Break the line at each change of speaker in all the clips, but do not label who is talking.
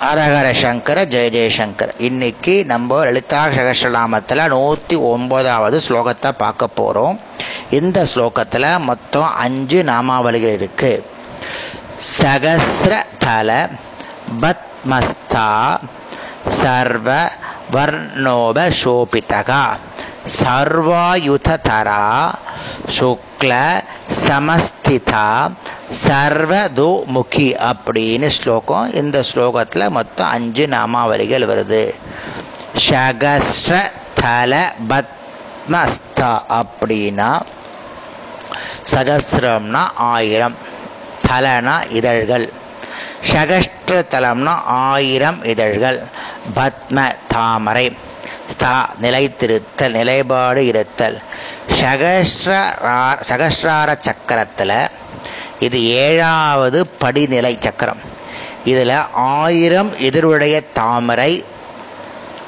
ஹரஹர சங்கர ஜெய ஜெயசங்கர் இன்னைக்கு நம்ம லலிதா சகசிரநாமத்தில் நூற்றி ஒன்பதாவது ஸ்லோகத்தை பார்க்க போகிறோம் இந்த ஸ்லோகத்தில் மொத்தம் அஞ்சு நாமாவளிகள் இருக்கு. சகசிர தல பத்மஸ்தா சர்வ வர்ணோப சோபிதகா சர்வாயுதரா சுக்ல சமஸ்திதா சர்வதோமுகி அப்படின்னு ஸ்லோகம் இந்த ஸ்லோகத்தில் மொத்தம் அஞ்சு நாமாவளிகள் வருது. சகஸ்ர தல பத்மஸ்தா அப்படின்னா சகஸ்திரம்னா ஆயிரம் தலனா இதழ்கள். சகஸ்திர தலம்னா ஆயிரம் இதழ்கள். பத்ம தாமரை ஸ்தா நிலைத்திருத்தல் நிலைப்பாடு இருத்தல். சகஸ்ரா சகஸ்ரார சக்கரத்தில் இது ஏழாவது படிநிலை சக்கரம். இதில் ஆயிரம் எதிர்வுடைய தாமரை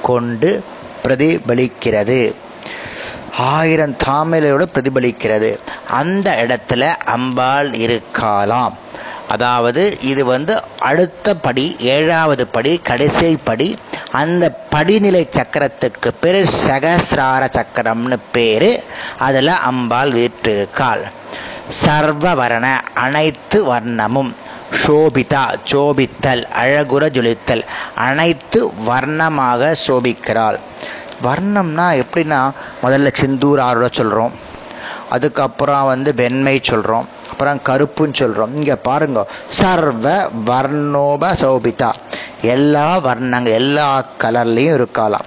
கொண்டு பிரதிபலிக்கிறது. ஆயிரம் தாமரையோடு பிரதிபலிக்கிறது. அந்த இடத்துல அம்பாள் இருக்கலாம் அதாவது இது வந்து அடுத்த படி ஏழாவது படி கடைசி படி அந்த படிநிலை சக்கரத்துக்கு பேர் சகசிரார சக்கரம்னு பேர். அதில் அம்பாள் வீற்றிருக்காள். சர்வவர்ண அனைத்து வர்ணமும். சோபிதா சோபித்தல் அழகுற ஜொலித்தல். அனைத்து வர்ணமாக சோபிக்கிறாள். வர்ணம்னா எப்படின்னா முதல்ல சிந்தூர் ஆரோட சொல்கிறோம் அதுக்கப்புறம் வந்து வெண்மை சொல்கிறோம் அப்புறம் கருப்புன்னு சொல்கிறோம் இங்கே பாருங்க. சர்வ வர்ணோப சோபிதா. எல்லா வர்ணங்கள் எல்லா கலர்லேயும் இருக்கலாம்.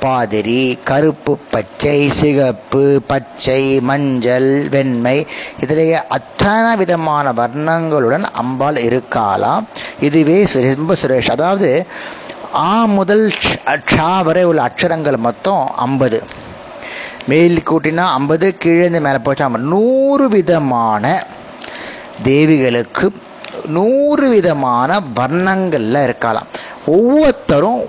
பாதிரி கருப்பு பச்சை சிகப்பு பச்சை மஞ்சள் வெண்மை இதிலேயே அத்தனை விதமான வர்ணங்களுடன் அம்பாள் இருக்கலாம் இதுவே ரொம்ப சுரேஷ் அதாவது ஆ முதல் ஷா வரை உள்ள அக்ஷரங்கள் மொத்தம் ஐம்பது. மேல் கூட்டினா ஐம்பது கீழேந்து மேலே போச்சா நூறு விதமான தேவிகளுக்கு நூறு விதமான வர்ணங்களில் இருக்கலாம் ஒவ்வொருத்தரும்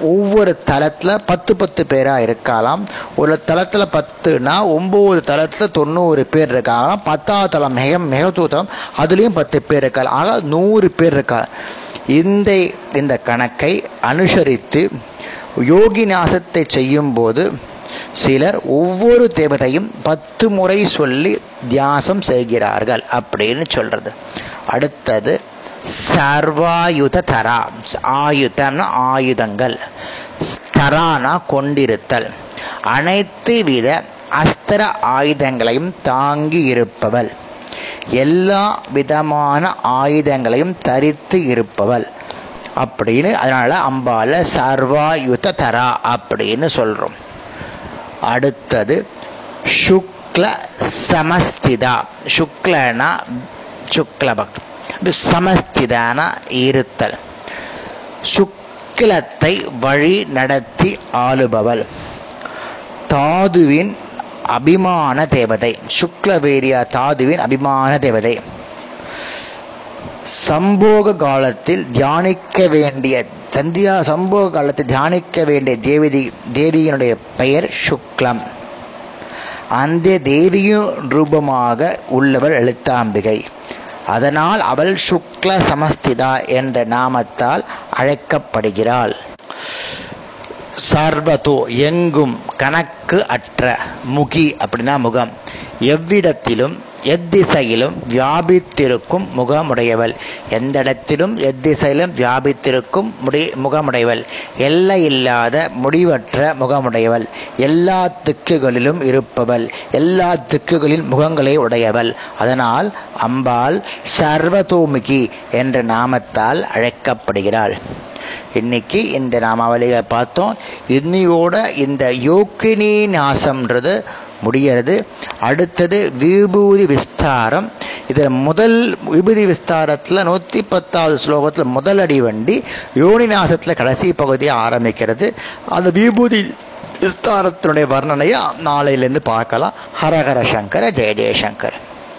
ஒவ்வொரு தளத்தில் பத்து பத்து பேராக இருக்கலாம் ஒரு தளத்தில் பத்துனா ஒம்பது தளத்தில் தொண்ணூறு பேர் இருக்காங்க. பத்தாவது தளம் மிக மிகத்தூத்தம் அதுலேயும் பத்து பேர் இருக்கலாம் ஆக நூறு பேர் இருக்காங்க இந்த இந்த கணக்கை அனுசரித்து யோகிநாசத்தை செய்யும்போது சிலர் ஒவ்வொரு தேவதையும் பத்து முறை சொல்லி தியாசம் செய்கிறார்கள் அப்படின்னு சொல்றது. அடுத்தது சர்வாயுத தரா ஆயுதம்னா ஆயுதங்கள். தரானா கொண்டிருத்தல். அனைத்து வித அஸ்திர ஆயுதங்களையும் தாங்கி இருப்பவள். எல்லா விதமான ஆயுதங்களையும் தரித்து இருப்பவள். அப்படின்னு அதனால அம்பால சர்வாயுத தரா அப்படின்னு சொல்றோம். அடுத்தது சுக்ல சமஸ்திதா. சுக்லனா சுக்லபக் சமஸ்திதான இருத்தல். சுக்கிலத்தை வழி நடத்தி ஆளுபவள். தாதுவின் அபிமான தேவதை. சுக்லவேரியா தாதுவின் அபிமான தேவதை. சம்போக காலத்தில் தியானிக்க வேண்டிய சந்தியா சம்போக காலத்தில் தியானிக்க வேண்டிய தேவதி தேவியினுடைய பெயர் சுக்லம். அந்த தேவியும் ரூபமாக உள்ளவள் எழுத்தாம்பிகை. அதனால் அவள் சுக்ல சமஸ்திதா என்ற நாமத்தால் அழைக்கப்படுகிறாள். சர்வதோ எங்கும் கணக்கு அற்ற முகி அப்படின்னா முகம். எவ்விடத்திலும் எத்திசையிலும் வியாபித்திருக்கும் முகமுடையவள். எந்த இடத்திலும் எத்திசையிலும் வியாபித்திருக்கும் முடி முகமுடையவள். எல்லை இல்லாத முடிவற்ற முகமுடையவள். எல்லா திக்குகளிலும் இருப்பவள். எல்லா திக்குகளின் முகங்களை உடையவள். அதனால் அம்பாள் சர்வதோமுகி என்ற நாமத்தால் அழைக்கப்படுகிறாள். இன்னைக்கு இந்த நாமாவளியை பார்த்தோம். இன்னியோட இந்த யோக்கினி நாசம்ன்றது முடிகிறது அடுத்தது விபூதி விஸ்தாரம். இதில் முதல் விபூதி விஸ்தாரத்தில் நூற்றி பத்தாவது ஸ்லோகத்தில் முதல் அடி வண்டி யோனிநாசத்தில் கடைசி பகுதியை ஆரம்பிக்கிறது. அந்த விபூதி விஸ்தாரத்தினுடைய வர்ணனையை நாளையிலேருந்து பார்க்கலாம். ஹரஹர சங்கர ஜெய ஜெயசங்கர்